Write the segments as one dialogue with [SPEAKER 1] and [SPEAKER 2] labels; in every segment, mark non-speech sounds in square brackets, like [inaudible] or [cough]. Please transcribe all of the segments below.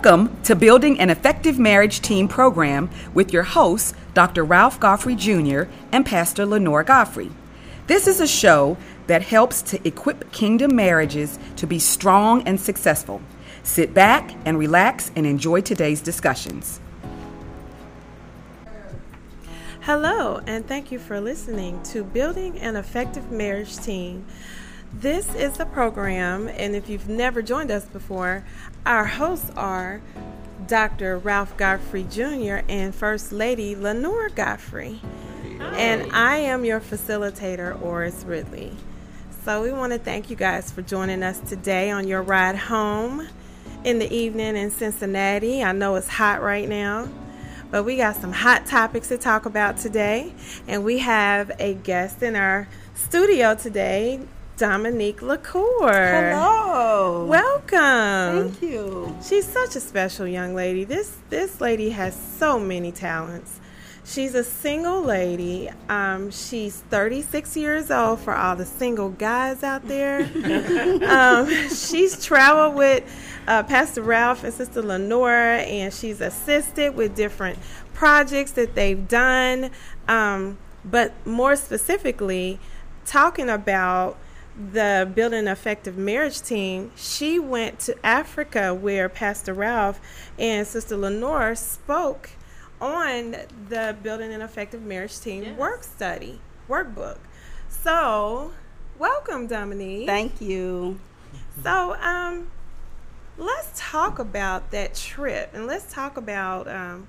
[SPEAKER 1] Welcome to Building an Effective Marriage Team program with your hosts, Dr. Ralph Godfrey Jr. and Pastor Lenore Godfrey. This is a show that helps to equip kingdom marriages to be strong and successful. Sit back and relax and enjoy today's discussions.
[SPEAKER 2] Hello, and thank you for listening to Building an Effective Marriage Team. This is the program, and if you've never joined us before, our hosts are Dr. Ralph Godfrey Jr. and First Lady Lenore Godfrey. And I am your facilitator, Oris Ridley. So we want to thank you guys for joining us today on your ride home in the evening in Cincinnati. I know it's hot right now, but we got some hot topics to talk about today. And we have a guest in our studio today, Dominique LaCour.
[SPEAKER 3] Hello.
[SPEAKER 2] Welcome.
[SPEAKER 3] Thank you.
[SPEAKER 2] She's such a special young lady. This this lady has so many talents. She's a single lady. Um, she's 36 years old for all the single guys out there. [laughs] um, she's traveled with uh, Pastor Ralph and Sister Lenora, and she's assisted with different projects that they've done. Um, but more specifically, talking about the Building an Effective Marriage team, she went to Africa where Pastor Ralph and Sister Lenore spoke on the Building an Effective Marriage team
[SPEAKER 3] Yes.
[SPEAKER 2] work study, workbook. So, welcome, Dominique.
[SPEAKER 3] Thank you.
[SPEAKER 2] So, um, let's talk about that trip and let's talk about, um,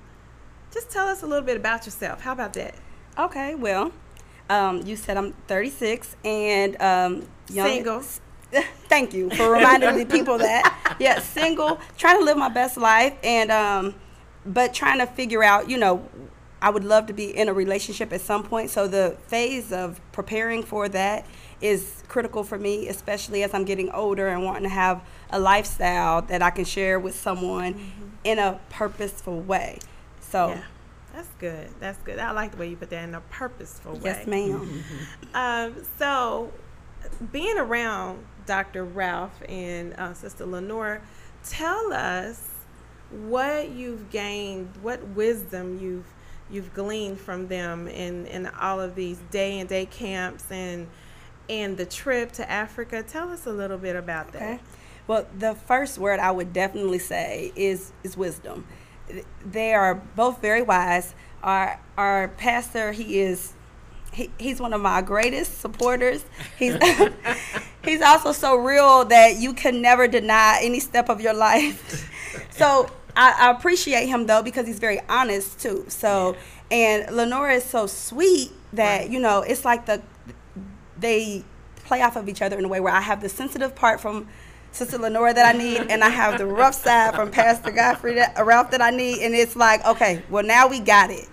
[SPEAKER 2] just tell us a little bit about yourself. How about that?
[SPEAKER 3] Okay, well, um, you said I'm 36 and um, young.
[SPEAKER 2] Single. [laughs]
[SPEAKER 3] Thank you for reminding the people that. [laughs] Yeah, single, trying to live my best life, and um, but trying to figure out, you know, I would love to be in a relationship at some point. So the phase of preparing for that is critical for me, especially as I'm getting older and wanting to have a lifestyle that I can share with someone in a purposeful way. So,
[SPEAKER 2] Yeah, that's good. That's good. I like the way you put that in a purposeful way.
[SPEAKER 3] yes, ma'am. [laughs]
[SPEAKER 2] Um, so, being around Dr. Ralph and uh, Sister Lenore, tell us what you've gained, what wisdom you've you've gleaned from them in, in all of these day and day camps and and the trip to Africa. Tell us a little bit about that.
[SPEAKER 3] Okay. Well, the first word I would definitely say is is wisdom. They are both very wise. Our our pastor, he is he, he's one of my greatest supporters. He's [laughs] he's also so real that you can never deny any step of your life. [laughs] so I, I appreciate him though because he's very honest too. So and Lenora is so sweet that you know it's like the they play off of each other in a way where I have the sensitive part from Sister Lenora that I need, and I have the rough side from Pastor Godfrey that, uh, Ralph that I need, and it's like, okay, well now we got it.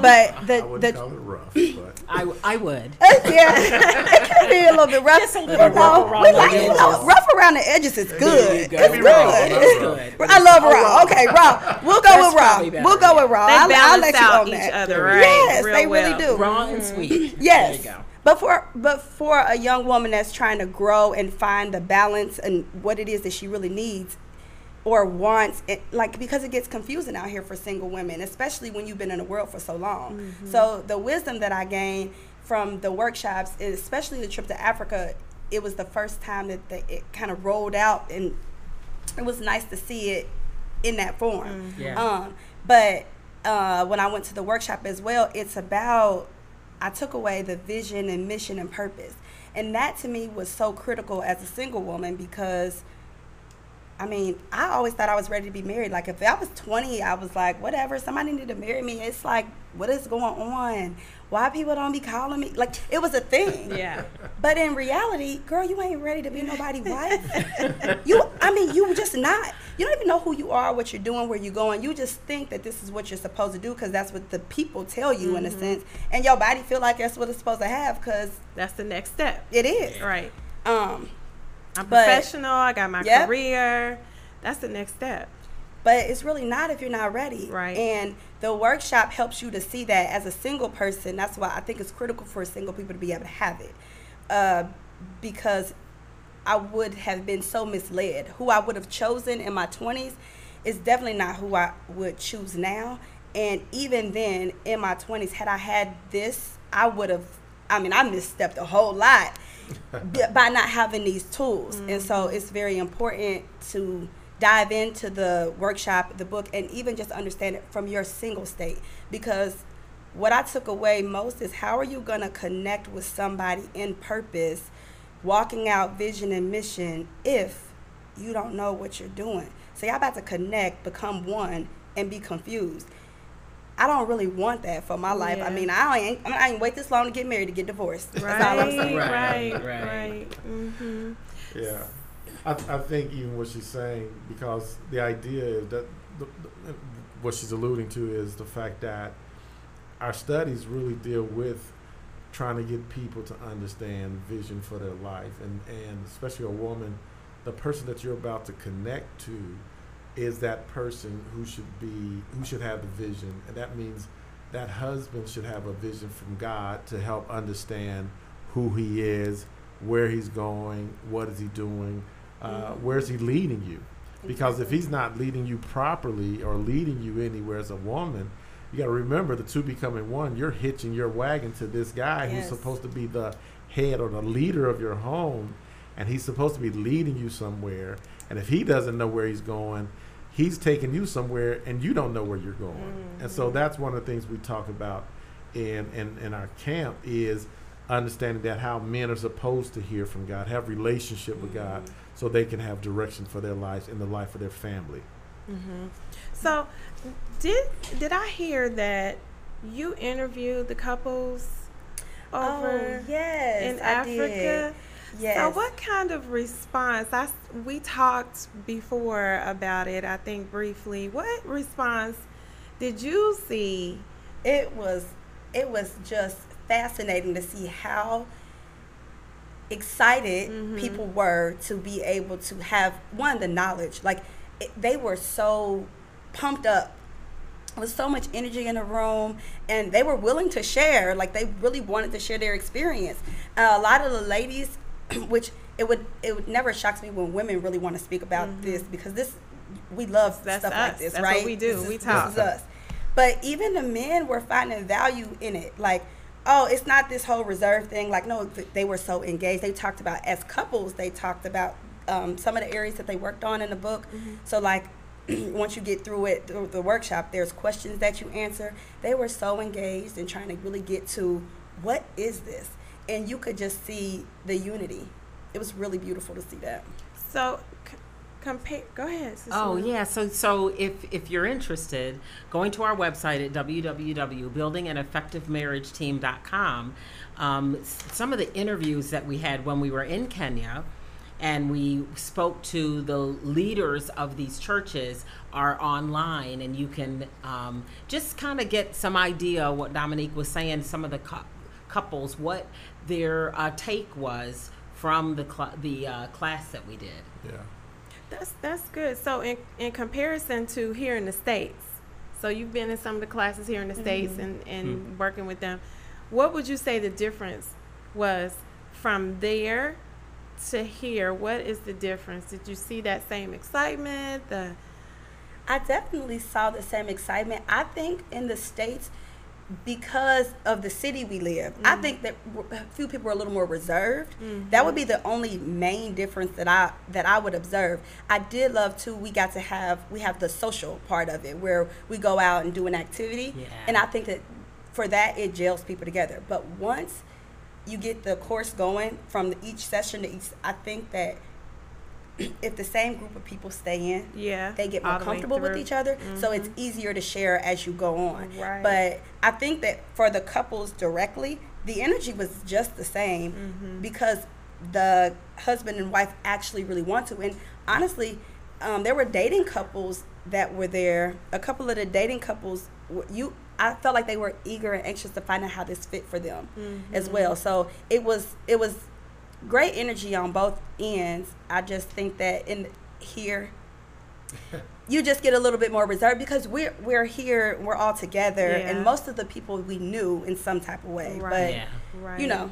[SPEAKER 3] But the
[SPEAKER 4] wouldn't
[SPEAKER 3] the
[SPEAKER 4] call it rough, but
[SPEAKER 5] I, I would. [laughs]
[SPEAKER 3] yeah, it can be a little bit rough.
[SPEAKER 5] Just a little
[SPEAKER 3] you know.
[SPEAKER 5] rough around
[SPEAKER 3] We
[SPEAKER 5] the
[SPEAKER 3] like you know, rough around the edges is good.
[SPEAKER 5] go.
[SPEAKER 3] It's
[SPEAKER 4] Maybe Ralph,
[SPEAKER 3] good.
[SPEAKER 4] not
[SPEAKER 3] It's-
[SPEAKER 4] rough.
[SPEAKER 3] I love Raw. Okay, Raw. We'll go
[SPEAKER 5] That's
[SPEAKER 3] with Raw. We'll go with Raw.
[SPEAKER 2] They
[SPEAKER 3] I'll, I'll
[SPEAKER 2] balance
[SPEAKER 3] let you
[SPEAKER 2] out
[SPEAKER 3] on
[SPEAKER 2] each
[SPEAKER 3] that.
[SPEAKER 2] other, right?
[SPEAKER 3] Yes,
[SPEAKER 2] Real
[SPEAKER 3] they
[SPEAKER 2] well.
[SPEAKER 3] really do.
[SPEAKER 5] Raw and sweet.
[SPEAKER 3] Yes.
[SPEAKER 5] There you go.
[SPEAKER 3] But for but for a young woman that's trying to grow and find the balance and what it is that she really needs or wants, it, like because it gets confusing out here for single women, especially when you've been in the world for so long.
[SPEAKER 2] Mm-hmm.
[SPEAKER 3] So the wisdom that I gained from the workshops, especially the trip to Africa, it was the first time that the, it kind of rolled out, and it was nice to see it in that form.
[SPEAKER 2] Mm-hmm.
[SPEAKER 5] Yeah.
[SPEAKER 3] Um, but uh, when I went to the workshop as well, it's about I took away the vision and mission and purpose, and that to me was so critical as a single woman because. I mean, I always thought I was ready to be married. Like, if I was 20, I was like, whatever, somebody need to marry me. It's like, what is going on? Why people don't be calling me? Like, it was a thing.
[SPEAKER 2] Yeah.
[SPEAKER 3] But in reality, girl, you ain't ready to be nobody's [laughs] wife. you, I mean, you just not. You don't even know who you are, what you're doing, where you're going. You just think that this is what you're supposed to do because that's what the people tell you in a sense, and your body feel like that's what it's supposed to have because
[SPEAKER 2] That's the next step.
[SPEAKER 3] it is.
[SPEAKER 2] Right.
[SPEAKER 3] Um,
[SPEAKER 2] I'm
[SPEAKER 3] But-
[SPEAKER 2] professional. I got my
[SPEAKER 3] Yep.
[SPEAKER 2] career. That's the next step.
[SPEAKER 3] But it's really not if you're not ready.
[SPEAKER 2] Right.
[SPEAKER 3] And the workshop helps you to see that as a single person. That's why I think it's critical for single people to be able to have it, uh, because I would have been so misled. Who I would have chosen in my 20s is definitely not who I would choose now. And even then, in my 20s, had I had this, I would have, I mean, I misstepped a whole lot [laughs] by not having these tools. Mm-hmm. And so mm-hmm. it's very important to dive into the workshop, the book, and even just understand it from your single state. Because what I took away most is how are you going to connect with somebody in purpose, walking out vision and mission if you don't know what you're doing? So y'all about to connect, become one, and be confused. I don't really want that for my life. Yeah. I mean, I ain't. I, ain't wait this long to get married to get divorced.
[SPEAKER 2] Right, right, right, right. right. Mm-hmm.
[SPEAKER 4] Yeah, I, I think even what she's saying because the idea is that the, the, what she's alluding to is the fact that our studies really deal with trying to get people to understand vision for their life. And, and especially a woman the person that you're about to connect to is that person who should be who should have the vision. And that means that husband should have a vision from god to help understand who he is where he's going what is he doing uh, where's he leading you because if he's not leading you properly or leading you anywhere as a woman you got to remember the two becoming one. You're hitching your wagon to this guy yes. who's supposed to be the head or the leader of your home, and he's supposed to be leading you somewhere. And if he doesn't know where he's going, he's taking you somewhere, and you don't know where you're going. Mm-hmm. And so mm-hmm. that's one of the things we talk about in, in in our camp is understanding that how men are supposed to hear from God, have relationship with God, mm-hmm. So they can have direction for their lives and the life of their family.
[SPEAKER 2] Mm-hmm. So, did did I hear that you interviewed the couples over
[SPEAKER 3] oh, yes,
[SPEAKER 2] in I Africa? Did. Yes. So, what kind of response? I we talked before about it. I think briefly. What response did you see?
[SPEAKER 3] It was it was just fascinating to see how excited mm-hmm. people were to be able to have one the knowledge. Like it, they were so pumped up with so much energy in the room and they were willing to share. Like they really wanted to share their experience. Uh, a lot of the ladies [clears throat] which it would it would never shocks me when women really want to speak about mm-hmm. this because this we love
[SPEAKER 2] That's
[SPEAKER 3] stuff
[SPEAKER 2] us.
[SPEAKER 3] like this
[SPEAKER 2] That's
[SPEAKER 3] right?
[SPEAKER 2] what we do
[SPEAKER 3] this
[SPEAKER 2] we
[SPEAKER 3] is,
[SPEAKER 2] talk
[SPEAKER 3] this is us. But even the men were finding value in it. Like oh it's not this whole reserve thing. Like no they were so engaged. They talked about as couples they talked about um, some of the areas that they worked on in the book. Mm-hmm. so like [clears throat] once you get through it through the workshop there's questions that you answer. They were so engaged in trying to really get to what is this? And you could just see the unity. It was really beautiful to see that.
[SPEAKER 2] So compare go ahead
[SPEAKER 5] oh yeah so so if if you're interested going to our website at www.buildinganeffectivemarriageteam.com um, some of the interviews that we had when we were in kenya and we spoke to the leaders of these churches are online and you can um, just kind of get some idea what dominique was saying some of the cu- couples what their uh, take was from the cl- the uh, class that we did.
[SPEAKER 4] Yeah
[SPEAKER 2] that's that's good so in, in comparison to here in the states so you've been in some of the classes here in the mm-hmm. states and, and mm-hmm. working with them what would you say the difference was from there to here, what is the difference? Did you see that same excitement? The
[SPEAKER 3] I definitely saw the same excitement. I think in the states because of the city we live, mm-hmm. I think that a few people are a little more reserved. Mm-hmm. That would be the only main difference that I that I would observe. I did love too. We got to have we have the social part of it where we go out and do an activity, yeah. and I think that for that it gels people together. But once you get the course going from each session to each. I think that if the same group of people stay in,
[SPEAKER 2] yeah,
[SPEAKER 3] they get more comfortable with each other. Mm-hmm. So it's mm-hmm. easier to share as you go on.
[SPEAKER 2] Right.
[SPEAKER 3] But I think that for the couples directly, the energy was just the same mm-hmm. because the husband and wife actually really want to. And honestly, um, there were dating couples that were there. A couple of the dating couples, you I felt like they were eager and anxious to find out how this fit for them mm-hmm. as well. So it was it was great energy on both ends. I just think that in here [laughs] you just get a little bit more reserved because we're we're here, we're all together, yeah. and most of the people we knew in some type of way. Right. But yeah. right. you know,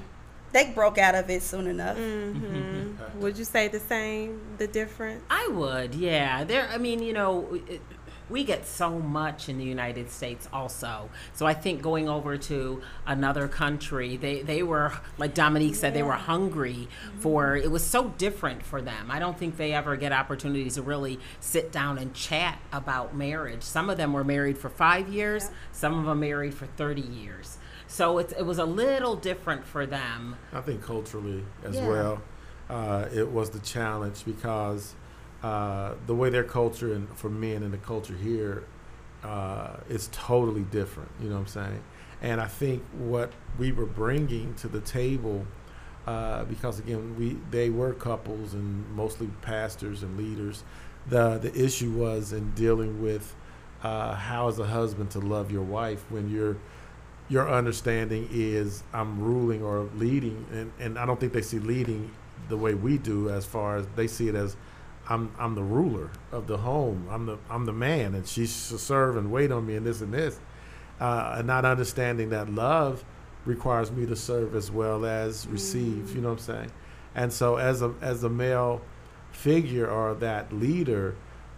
[SPEAKER 3] they broke out of it soon enough.
[SPEAKER 2] Mm-hmm. Would you say the same? The difference?
[SPEAKER 5] I would, yeah. There, I mean, you know, it, we get so much in the United States also. So I think going over to another country, they, they were, like Dominique said, they were hungry for, it was so different for them. I don't think they ever get opportunities to really sit down and chat about marriage. Some of them were married for five years,
[SPEAKER 3] Yeah.
[SPEAKER 5] some of them married for 30 years. So it, it was a little different for them.
[SPEAKER 4] I think culturally as
[SPEAKER 5] Yeah.
[SPEAKER 4] well, uh, it was the challenge because uh, the way their culture and for men and the culture here uh, is totally different. You know what I'm saying? And I think what we were bringing to the table, uh, because again, we they were couples and mostly pastors and leaders. The the issue was in dealing with uh, a husband to love your wife when you're your understanding is I'm ruling or leading, and, and I don't think they see leading the way we do, as far as they see it as I'm I'm the ruler of the home. I'm the I'm the man, and she should serve and wait on me, and this and this, uh, and not understanding that love requires me to serve as well as mm. receive. You know what I'm saying? And so as a as a male figure or that leader,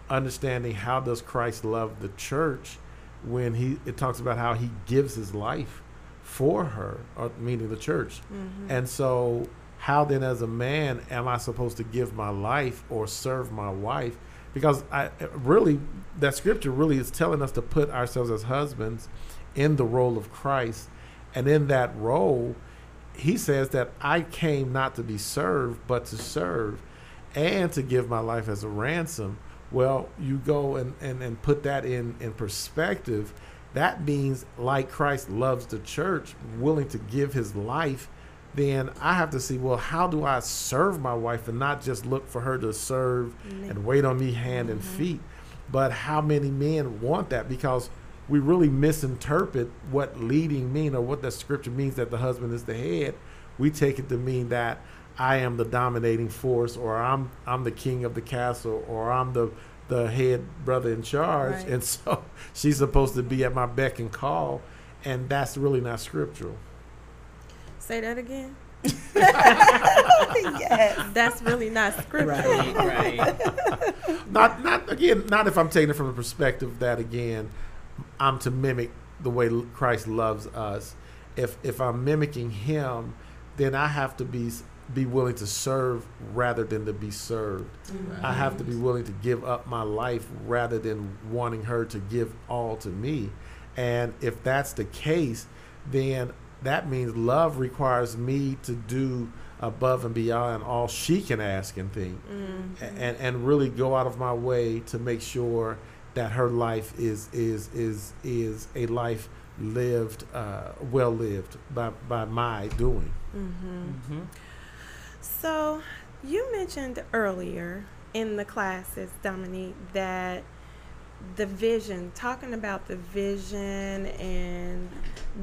[SPEAKER 4] understanding how does Christ love the church when he it talks about how he gives his life for her, or meaning the church. Mm-hmm. And so how then as a man am I supposed to give my life or serve my wife? Because I really that scripture really is telling us to put ourselves as husbands in the role of Christ. And in that role, he says that I came not to be served, but to serve and to give my life as a ransom. Well, you go and, and, and put that in, in perspective. That means, like Christ loves the church, willing to give his life, then I have to see, well, how do I serve my wife and not just look for her to serve mm-hmm. and wait on me hand and mm-hmm. feet? But how many men want that? Because we really misinterpret what leading mean or what the scripture means that the husband is the head. We take it to mean that I am the dominating force, or I'm I'm the king of the castle, or I'm the the head brother in charge,
[SPEAKER 2] Right.
[SPEAKER 4] and so [laughs] she's supposed to be at my beck and call, and that's really not scriptural.
[SPEAKER 2] Say that again. [laughs]
[SPEAKER 3] yes.
[SPEAKER 2] That's really not scriptural.
[SPEAKER 5] Right, right. [laughs]
[SPEAKER 4] Not not again, not if I'm taking it from the perspective that again, I'm to mimic the way Christ loves us. If if I'm mimicking Him, then I have to be be willing to serve rather than to be served. Mm-hmm. I have to be willing to give up my life rather than wanting her to give all to me. And if that's the case, then that means love requires me to do above and beyond all she can ask and think
[SPEAKER 2] Mm-hmm.
[SPEAKER 4] And and really go out of my way to make sure that her life is is is is a life lived uh, well lived by by my doing
[SPEAKER 5] Mhm.
[SPEAKER 2] So, you mentioned earlier in the classes, Dominique, that the vision, talking about the vision and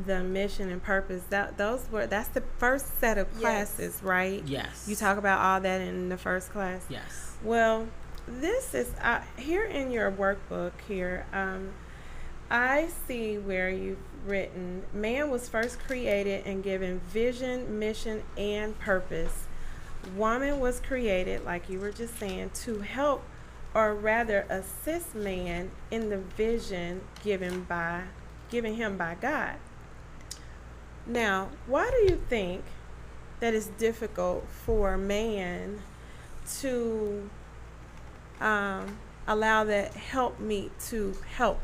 [SPEAKER 2] the mission and purpose, that those were that's the first set of
[SPEAKER 3] Yes.
[SPEAKER 2] classes, right?
[SPEAKER 5] Yes.
[SPEAKER 2] You talk about all that in the first class.
[SPEAKER 5] Yes.
[SPEAKER 2] Well, this is uh, here in your workbook here. Um, I see where you've written man was first created and given vision, mission, and purpose. Woman was created, like you were just saying, to help or rather assist man in the vision given by given him by God. Now, why do you think that it's difficult for man to um, allow that help me to help.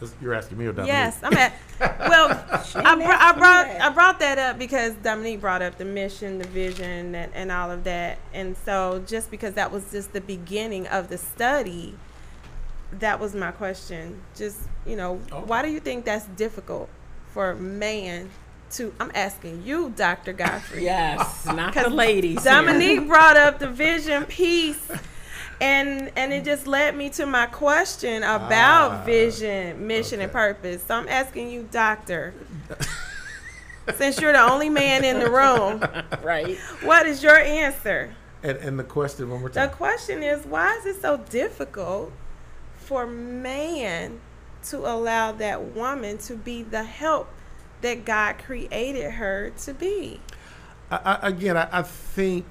[SPEAKER 4] This- you're asking me or Dominique?
[SPEAKER 2] Yes, I'm at. Well, [laughs] I, br- I brought I brought that up because Dominique brought up the mission, the vision, and, and all of that. And so, just because that was just the beginning of the study, that was my question. Just you know,
[SPEAKER 4] Oh.
[SPEAKER 2] why do you think that's difficult for man to? I'm asking you, Doctor Godfrey.
[SPEAKER 5] Yes, not the [laughs] ladies. here.
[SPEAKER 2] Dominique brought up the vision piece. And and it just led me to my question about
[SPEAKER 4] Ah,
[SPEAKER 2] vision, mission, and purpose. So I'm asking you, doctor, since you're the only man in the room, [laughs]
[SPEAKER 5] right?
[SPEAKER 2] what is your answer?
[SPEAKER 4] And, and the question one more time.
[SPEAKER 2] The question is, why is it so difficult for man to allow that woman to be the help that God created her to be?
[SPEAKER 4] I, I, again, I, I think,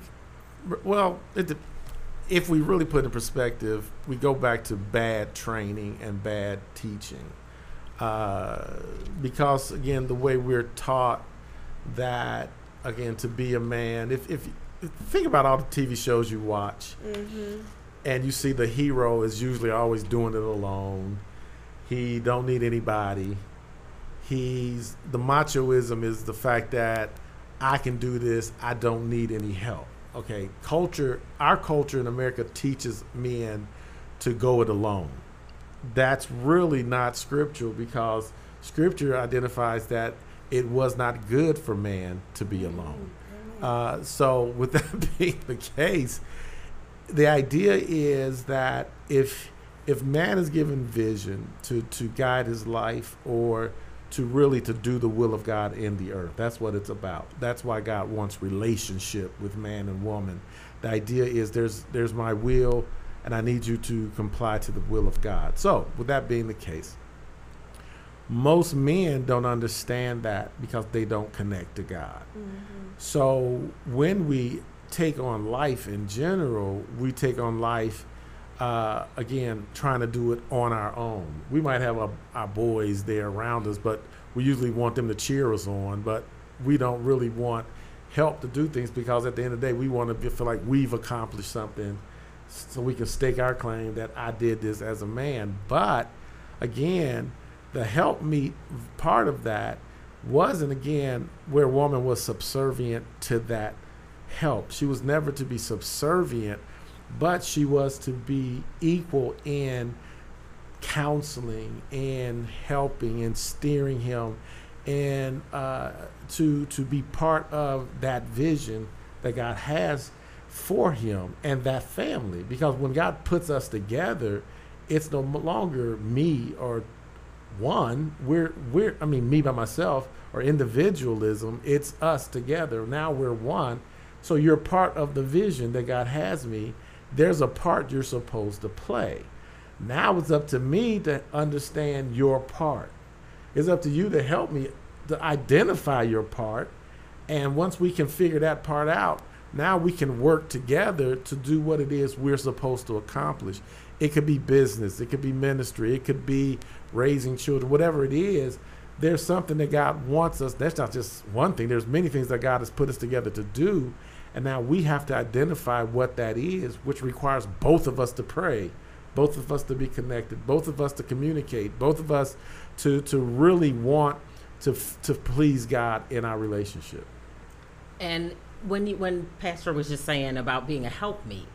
[SPEAKER 4] well, it, if we really put in perspective, we go back to bad training and bad teaching. Uh, because, again, the way we're taught that, again, to be a man, if, if, if think about all the TV shows you watch,
[SPEAKER 2] Mm-hmm.
[SPEAKER 4] and you see the hero is usually always doing it alone. He don't need anybody. He's the machoism is the fact that I can do this. I don't need any help. Okay, culture. Our culture in America teaches men to go it alone. That's really not scriptural because scripture identifies that it was not good for man to be alone. Uh, so, with that [laughs] being the case, the idea is that if if man is given vision to to guide his life or to really to do the will of God in the earth. That's what it's about. That's why God wants relationship with man and woman. The idea is there's there's my will and I need you to comply to the will of God. So, with that being the case, most men don't understand that because they don't connect to God. Mm-hmm. So, when we take on life in general, we take on life uh, again trying to do it on our own. We might have our, our boys there around us, but we usually want them to cheer us on. But we don't really want help to do things because at the end of the day, we want to be, feel like we've accomplished something, so we can stake our claim that I did this as a man. But again, the help meet part of that wasn't again where woman was subservient to that help. She was never to be subservient, but she was to be equal in counseling and helping and steering him and uh, to to be part of that vision that God has for him and that family. Because when God puts us together, it's no longer me or one. We're we're I mean me by myself or individualism. It's us together. Now we're one. So you're part of the vision that God has me. There's a part you're supposed to play. Now it's up to me to understand your part. It's up to you to help me to identify your part. And once we can figure that part out, now we can work together to do what it is we're supposed to accomplish. It could be business, it could be ministry, it could be raising children, whatever it is. There's something that God wants us. That's not just one thing. There's many things that God has put us together to do. And now we have to identify what that is, which requires both of us to pray, both of us to be connected, both of us to communicate, both of us to, to really want to, to please God in our relationship.
[SPEAKER 5] And when you, when Pastor was just saying about being a helpmeet,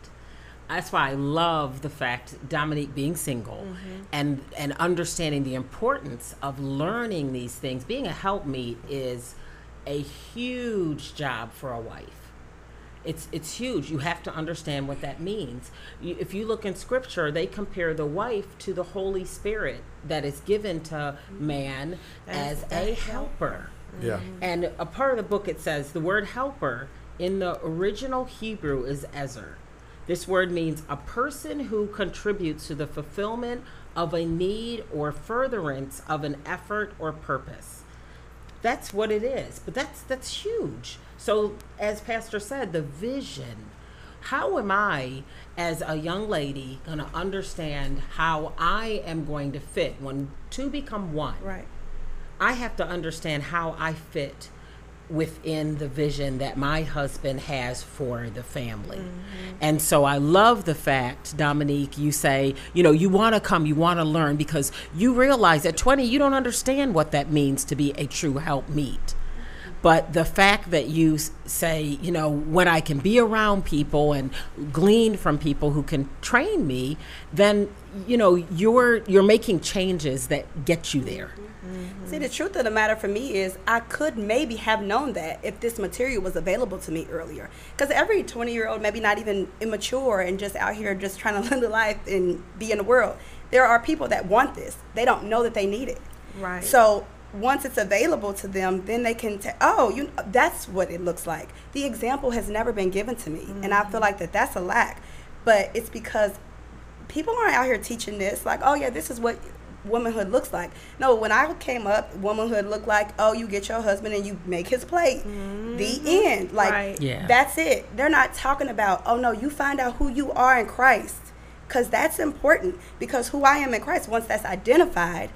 [SPEAKER 5] that's why I love the fact Dominique being single mm-hmm. and and understanding the importance of learning these things. Being a helpmeet is a huge job for a wife. It's it's huge. You have to understand what that means. You, if you look in Scripture, they compare the wife to the Holy Spirit that is given to man as,
[SPEAKER 2] As
[SPEAKER 5] a
[SPEAKER 2] a
[SPEAKER 5] helper.
[SPEAKER 4] Yeah.
[SPEAKER 5] And a part of the book it says the word helper in the original Hebrew is ezer. This word means a person who contributes to the fulfillment of a need or furtherance of an effort or purpose. That's what it is. But that's that's huge. So as pastor said, the vision how am I, as a young lady, going to understand how I am going to fit when two become one?
[SPEAKER 2] Right.
[SPEAKER 5] I have to understand how I fit within the vision that my husband has for the family. Mm-hmm. And so I love the fact, Dominique, you say, you know, you want to come, you want to learn because you realize at 20 you don't understand what that means to be a true helpmeet. But the fact that you say, you know, when I can be around people and glean from people who can train me, then you know you're you're making changes that get you there. Mm-hmm.
[SPEAKER 3] See, the truth of the matter for me is I could maybe have known that if this material was available to me earlier. Because every 20 year old, maybe not even immature and just out here just trying to [laughs] live a life and be in the world, there are people that want this. They don't know that they need it.
[SPEAKER 2] Right.
[SPEAKER 3] So once it's available to them, then they can say, "Oh, you that's what it looks like." The example has never been given to me, and I feel mm. like that that's a lack. But it's because people aren't out here teaching this. Like, "Oh yeah, this is what womanhood looks like. No, when I came up, womanhood looked like, oh, you get your husband and you make his plate. The mm-hmm. end. Like
[SPEAKER 2] Right.
[SPEAKER 5] Yeah.
[SPEAKER 3] that's it. They're not talking about, oh no, you find out who you are in Christ. Cause that's important. Because who I am in Christ, once that's identified,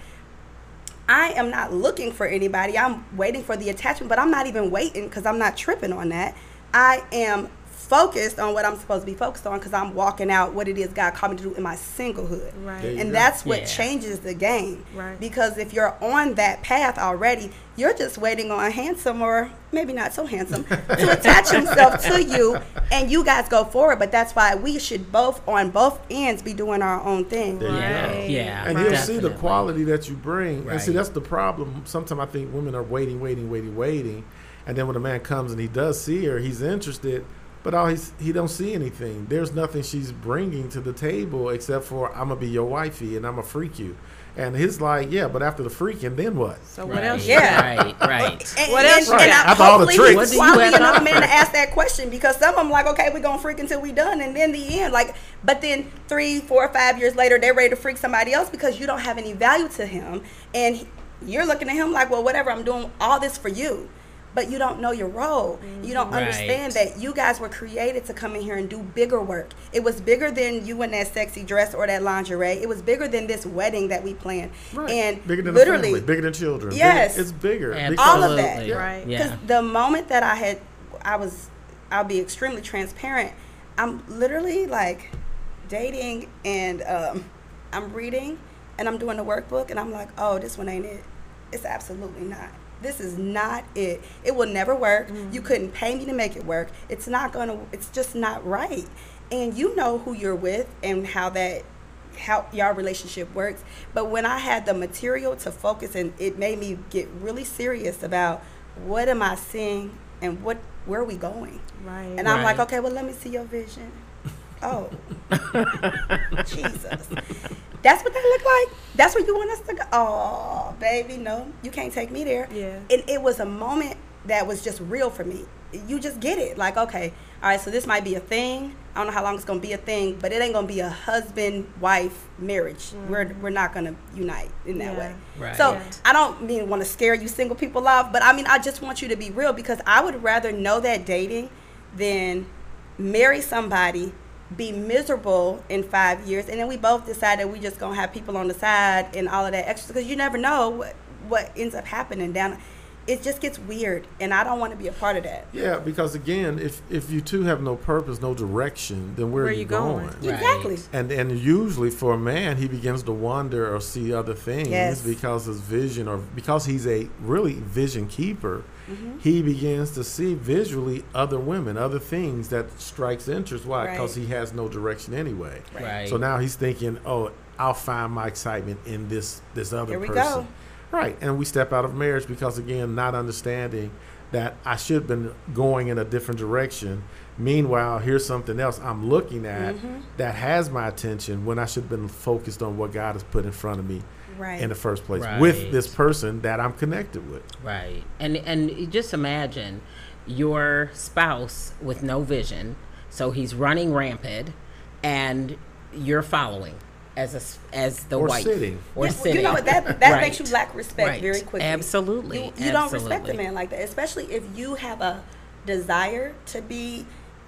[SPEAKER 3] I am not looking for anybody. I'm waiting for the attachment, but I'm not even waiting because I'm not tripping on that. I am focused on what I'm supposed to be focused on because I'm walking out what it is God called me to do in my singlehood.
[SPEAKER 2] Right.
[SPEAKER 3] And
[SPEAKER 4] go.
[SPEAKER 3] that's what
[SPEAKER 5] Yeah.
[SPEAKER 3] changes the game.
[SPEAKER 2] Right.
[SPEAKER 3] Because if you're on that path already, you're just waiting on handsome or maybe not so handsome [laughs] to attach himself to you and you guys go forward. But that's why we should both on both ends be doing our own thing.
[SPEAKER 4] There you go.
[SPEAKER 5] Yeah,
[SPEAKER 4] and he'll see the quality that you bring. And see, that's the problem. Sometimes I think women are waiting, waiting, waiting, waiting, and then when a man comes and he does see her, he's interested, but all he's he don't see anything. There's nothing she's bringing to the table except for I'm gonna be your wifey and I'm gonna freak you. And he's like, yeah, but after the freaking, then what?
[SPEAKER 2] So what
[SPEAKER 5] Right.
[SPEAKER 2] else?
[SPEAKER 3] Yeah.
[SPEAKER 5] Right, right. [laughs]
[SPEAKER 3] And,
[SPEAKER 2] What
[SPEAKER 3] and,
[SPEAKER 2] else you
[SPEAKER 3] and
[SPEAKER 2] got?
[SPEAKER 3] I,
[SPEAKER 4] After all the
[SPEAKER 3] hopefully
[SPEAKER 4] tricks.
[SPEAKER 3] he's
[SPEAKER 5] What do you
[SPEAKER 3] enough
[SPEAKER 5] to
[SPEAKER 3] man to ask that question because some of them like, okay, we're gonna freak until we done, and then the end, like, but then three, four, five years later, they're ready to freak somebody else because you don't have any value to him, and you're looking at him like, well, whatever, I'm doing all this for you. But you don't know your role. You don't
[SPEAKER 5] Right.
[SPEAKER 3] understand that you guys were created to come in here and do bigger work. It was bigger than you in that sexy dress or that lingerie. It was bigger than this wedding that we planned. And
[SPEAKER 4] bigger than
[SPEAKER 3] literally,
[SPEAKER 4] the family, bigger than children. bigger-
[SPEAKER 3] Yes.
[SPEAKER 4] it's bigger.
[SPEAKER 5] Absolutely.
[SPEAKER 3] All of that.
[SPEAKER 2] Right.
[SPEAKER 5] Yeah.
[SPEAKER 3] because the moment that I had, I was, I'll be extremely transparent. I'm literally like dating and um, I'm reading and I'm doing the workbook and I'm like, oh, this one ain't it. It's absolutely not. This is not it. It will never work. You mm-hmm. couldn't pay me to make it work. It's not gonna. It's just not right. And you know who you're with and how that how your relationship works. But when I had the material to focus and it made me get really serious about what am I seeing and what where are we going?
[SPEAKER 2] Right.
[SPEAKER 3] And I'm like, okay, well let me see your vision. Oh. [laughs] Jesus. That's what that look like? That's where you want us to go? Oh, baby, no. You can't take me there.
[SPEAKER 2] Yeah.
[SPEAKER 3] And it was a moment that was just real for me. You just get it. Like, okay, all right, so this might be a thing. I don't know how long it's gonna be a thing, but it ain't gonna be a husband wife marriage. Mm. We're we're not gonna unite in that
[SPEAKER 2] Yeah.
[SPEAKER 3] way.
[SPEAKER 5] Right.
[SPEAKER 3] So
[SPEAKER 2] Yeah.
[SPEAKER 3] I don't mean want to scare you single people off, but I mean I just want you to be real because I would rather know that dating than marry somebody, be miserable in five years, and then we both decide that we just gonna have people on the side and all of that extra because you never know what, what ends up happening down. It just gets weird, and I don't want to be a part of that.
[SPEAKER 4] Yeah, because again, if if you two have no purpose, no direction, then where,
[SPEAKER 2] Where
[SPEAKER 4] are you
[SPEAKER 2] you going?
[SPEAKER 4] going?
[SPEAKER 5] Right.
[SPEAKER 3] Exactly.
[SPEAKER 4] And and usually for a man, he begins to wonder or see other things
[SPEAKER 3] Yes.
[SPEAKER 4] because his vision or because he's a really vision keeper.
[SPEAKER 3] Mm-hmm.
[SPEAKER 4] He begins to see visually other women, other things that strikes interest. Why? Because
[SPEAKER 3] Right.
[SPEAKER 4] he has no direction anyway.
[SPEAKER 5] Right.
[SPEAKER 4] So now he's thinking, "Oh, I'll find my excitement in this this other
[SPEAKER 3] Here we
[SPEAKER 4] person."
[SPEAKER 3] go.
[SPEAKER 4] Right, and we step out of marriage because again, not understanding that I should have been going in a different direction. Meanwhile, here's something else I'm looking at
[SPEAKER 3] Mm-hmm.
[SPEAKER 4] that has my attention when I should have been focused on what God has put in front of me
[SPEAKER 3] Right.
[SPEAKER 4] in the first place
[SPEAKER 5] Right.
[SPEAKER 4] with this person that I'm connected with.
[SPEAKER 5] Right. And and just imagine your spouse with no vision, so he's running rampant, and you're following as a s as the
[SPEAKER 4] Or
[SPEAKER 5] wife
[SPEAKER 4] sitting.
[SPEAKER 5] or
[SPEAKER 3] Yeah,
[SPEAKER 5] sitting.
[SPEAKER 3] You know what? That that
[SPEAKER 5] Right.
[SPEAKER 3] makes you lack respect
[SPEAKER 5] Right.
[SPEAKER 3] very quickly.
[SPEAKER 5] Absolutely.
[SPEAKER 3] You, you don't respect a man like that, especially if you have a desire to be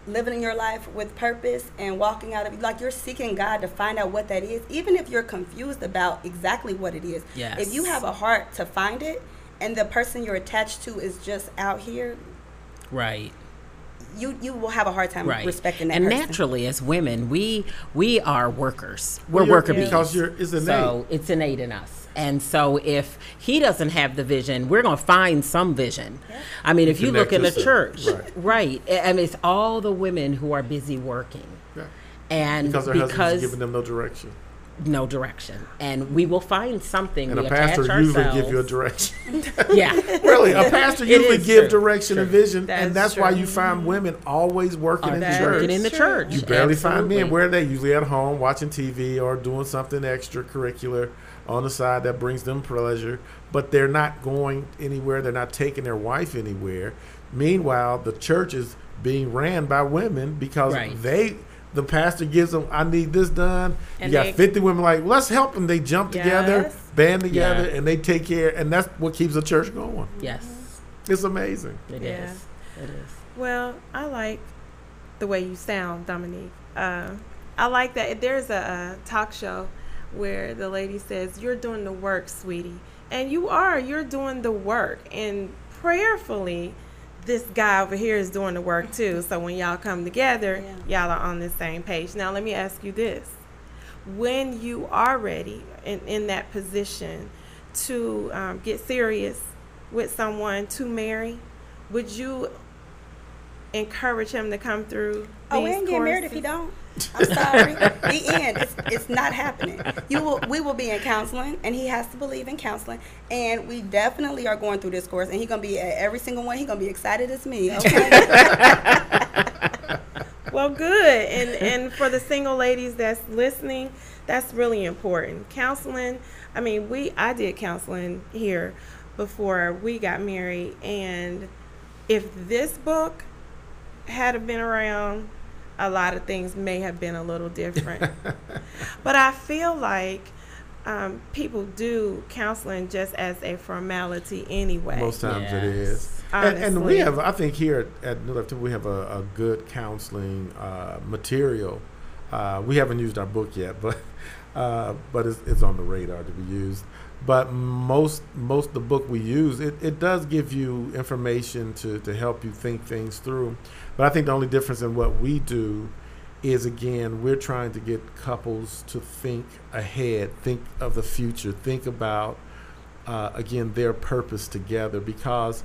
[SPEAKER 3] living your life with purpose and walking out of it. like you're seeking God to find out what that is, even if you're confused about exactly what it is.
[SPEAKER 5] Yes.
[SPEAKER 3] If you have a heart to find it, and the person you're attached to is just out here,
[SPEAKER 5] Right.
[SPEAKER 3] You you will have a hard time
[SPEAKER 5] Right.
[SPEAKER 3] respecting that
[SPEAKER 5] and
[SPEAKER 3] person.
[SPEAKER 5] naturally, as women, we we are workers. We're
[SPEAKER 4] Well,
[SPEAKER 5] worker bees.
[SPEAKER 4] because you're- it's innate.
[SPEAKER 5] So it's innate in us. And so if he doesn't have the vision, we're going to find some vision. I mean, if you look in
[SPEAKER 4] Connect
[SPEAKER 5] the
[SPEAKER 4] yourself.
[SPEAKER 5] church, right? I mean, it's all the women who are busy working.
[SPEAKER 4] Yeah.
[SPEAKER 5] And
[SPEAKER 4] Because their
[SPEAKER 5] because,
[SPEAKER 4] husband's giving them no direction.
[SPEAKER 5] No direction, and we will find something.
[SPEAKER 4] And
[SPEAKER 5] we
[SPEAKER 4] a pastor
[SPEAKER 5] attach
[SPEAKER 4] usually
[SPEAKER 5] ourselves.
[SPEAKER 4] give you a direction. [laughs]
[SPEAKER 5] yeah,
[SPEAKER 4] really, a pastor
[SPEAKER 5] It
[SPEAKER 4] usually give
[SPEAKER 5] true.
[SPEAKER 4] direction and vision, and
[SPEAKER 2] That's
[SPEAKER 4] that's why you find women always working in the church.
[SPEAKER 5] in the church.
[SPEAKER 4] You barely find men.
[SPEAKER 5] Absolutely.
[SPEAKER 4] Where are they? Usually at home, watching TV or doing something extracurricular on the side that brings them pleasure. But they're not going anywhere. They're not taking their wife anywhere. Meanwhile, the church is being ran by women because
[SPEAKER 5] Right.
[SPEAKER 4] they the pastor gives them, I need this done.
[SPEAKER 2] And
[SPEAKER 4] you got
[SPEAKER 2] they-
[SPEAKER 4] 50 women like, let's help them. They jump together, band together,
[SPEAKER 5] Yeah.
[SPEAKER 4] and they take care. And that's what keeps the church going.
[SPEAKER 5] Yes,
[SPEAKER 4] It's amazing.
[SPEAKER 5] it is.
[SPEAKER 2] Yeah.
[SPEAKER 5] It is.
[SPEAKER 2] Well, I like the way you sound, Dominique. Uh, I like that. There's a, a talk show where the lady says, You're doing the work, sweetie. And you are. You're doing the work. And prayerfully, this guy over here is doing the work too. So when y'all come together, y'all are on the same page. Now, let me ask you this. When you are ready in, in that position to um, get serious with someone to marry, would you encourage him to come through?
[SPEAKER 3] Oh, we ain't getting married if he don't. I'm sorry. [laughs] the end. It's, it's not happening. You will. We will be in counseling, and he has to believe in counseling. And we definitely are going through this course, and he's gonna be at every single one. He's gonna be excited as me. Okay. [laughs]
[SPEAKER 2] Well, good. And and for the single ladies that's listening, that's really important. Counseling. I mean, we I did counseling here before we got married, and if this book had been around, a lot of things may have been a little different. [laughs] but I feel like um, people do counseling just as a formality anyway.
[SPEAKER 4] Most times it
[SPEAKER 5] Yes.
[SPEAKER 4] is. And, and we have, I think, here at, at New Life, we have a, a good counseling uh, material. Uh, we haven't used our book yet, but [laughs] uh, but it's, it's on the radar to be used. But most most the book we use, it, it does give you information to, to help you think things through. But I think the only difference in what we do is again we're trying to get couples to think ahead, think of the future, think about uh, again their purpose together because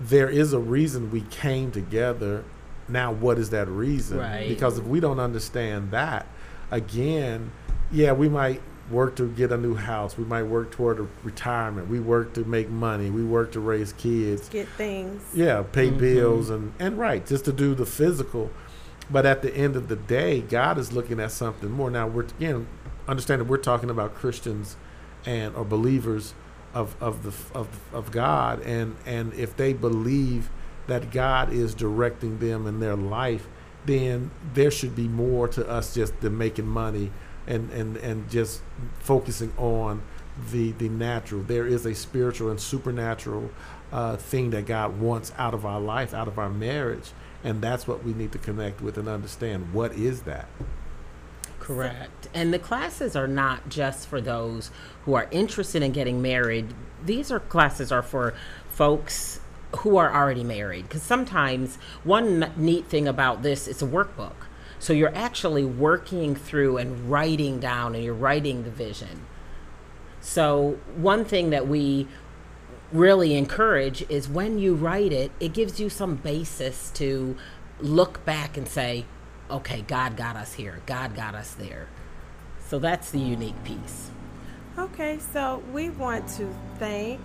[SPEAKER 4] there is a reason we came together. Now, what is that reason?
[SPEAKER 5] Right.
[SPEAKER 4] Because if we don't understand that, again, yeah, we might work to get a new house. We might work toward a retirement. We work to make money. We work to raise kids.
[SPEAKER 2] Get things.
[SPEAKER 4] Yeah, pay
[SPEAKER 5] Mhm.
[SPEAKER 4] bills and and right, just to do the physical. But at the end of the day, God is looking at something more. Now we're again understand that we're talking about Christians and or believers of of the of of God, and and if they believe that God is directing them in their life, then there should be more to us just than making money and and and just focusing on the the natural. There is a spiritual and supernatural uh, thing that God wants out of our life, out of our marriage, and that's what we need to connect with and understand. What is that?
[SPEAKER 5] Correct. And the classes are not just for those who are interested in getting married. These are classes are for folks who are already married because sometimes one neat thing about this is a workbook. So you're actually working through and writing down and you're writing the vision. So one thing that we really encourage is when you write it, it gives you some basis to look back and say, okay, God got us here, God got us there. So that's the unique piece.
[SPEAKER 2] Okay, so we want to thank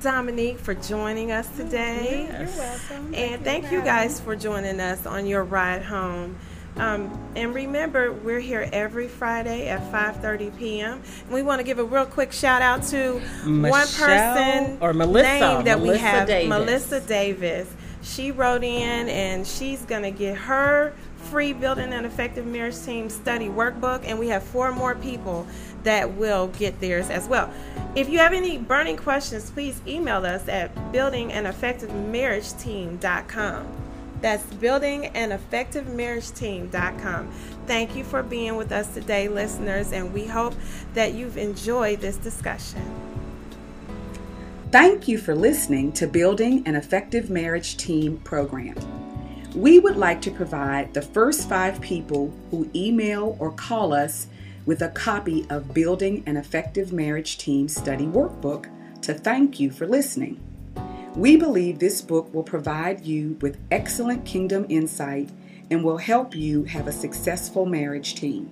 [SPEAKER 2] Dominique for joining us today.
[SPEAKER 3] You're welcome.
[SPEAKER 2] And thank you guys for joining us on your ride home. Um, and remember, we're here every Friday at 5:30 p.m. And we want to give a real quick shout out to one person
[SPEAKER 5] or Melissa,
[SPEAKER 2] name that we have,
[SPEAKER 5] Davis.
[SPEAKER 2] Melissa Davis. She wrote in, and she's gonna get her free building an effective marriage team study workbook. And we have four more people that will get theirs as well. If you have any burning questions, please email us at buildinganeffectivemarriageteam.com. That's buildinganeffectivemarriageteam.com. Thank you for being with us today, listeners, and we hope that you've enjoyed this discussion.
[SPEAKER 1] Thank you for listening to Building an Effective Marriage Team program. We would like to provide the first five people who email or call us with a copy of Building an Effective Marriage Team study workbook to thank you for listening. We believe this book will provide you with excellent kingdom insight and will help you have a successful marriage team.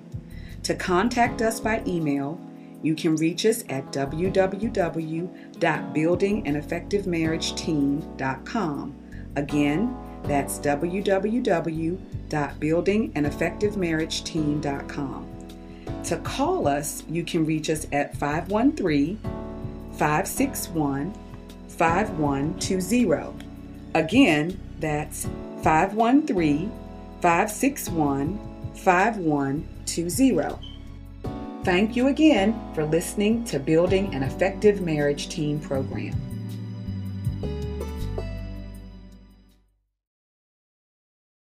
[SPEAKER 1] To contact us by email, you can reach us at www.buildinganeffectivemarriageteam.com. Again, that's www.buildinganeffectivemarriageteam.com. To call us, you can reach us at 513 561 5120. Again, that's 513 561 5120. Thank you again for listening to Building an Effective Marriage Team program.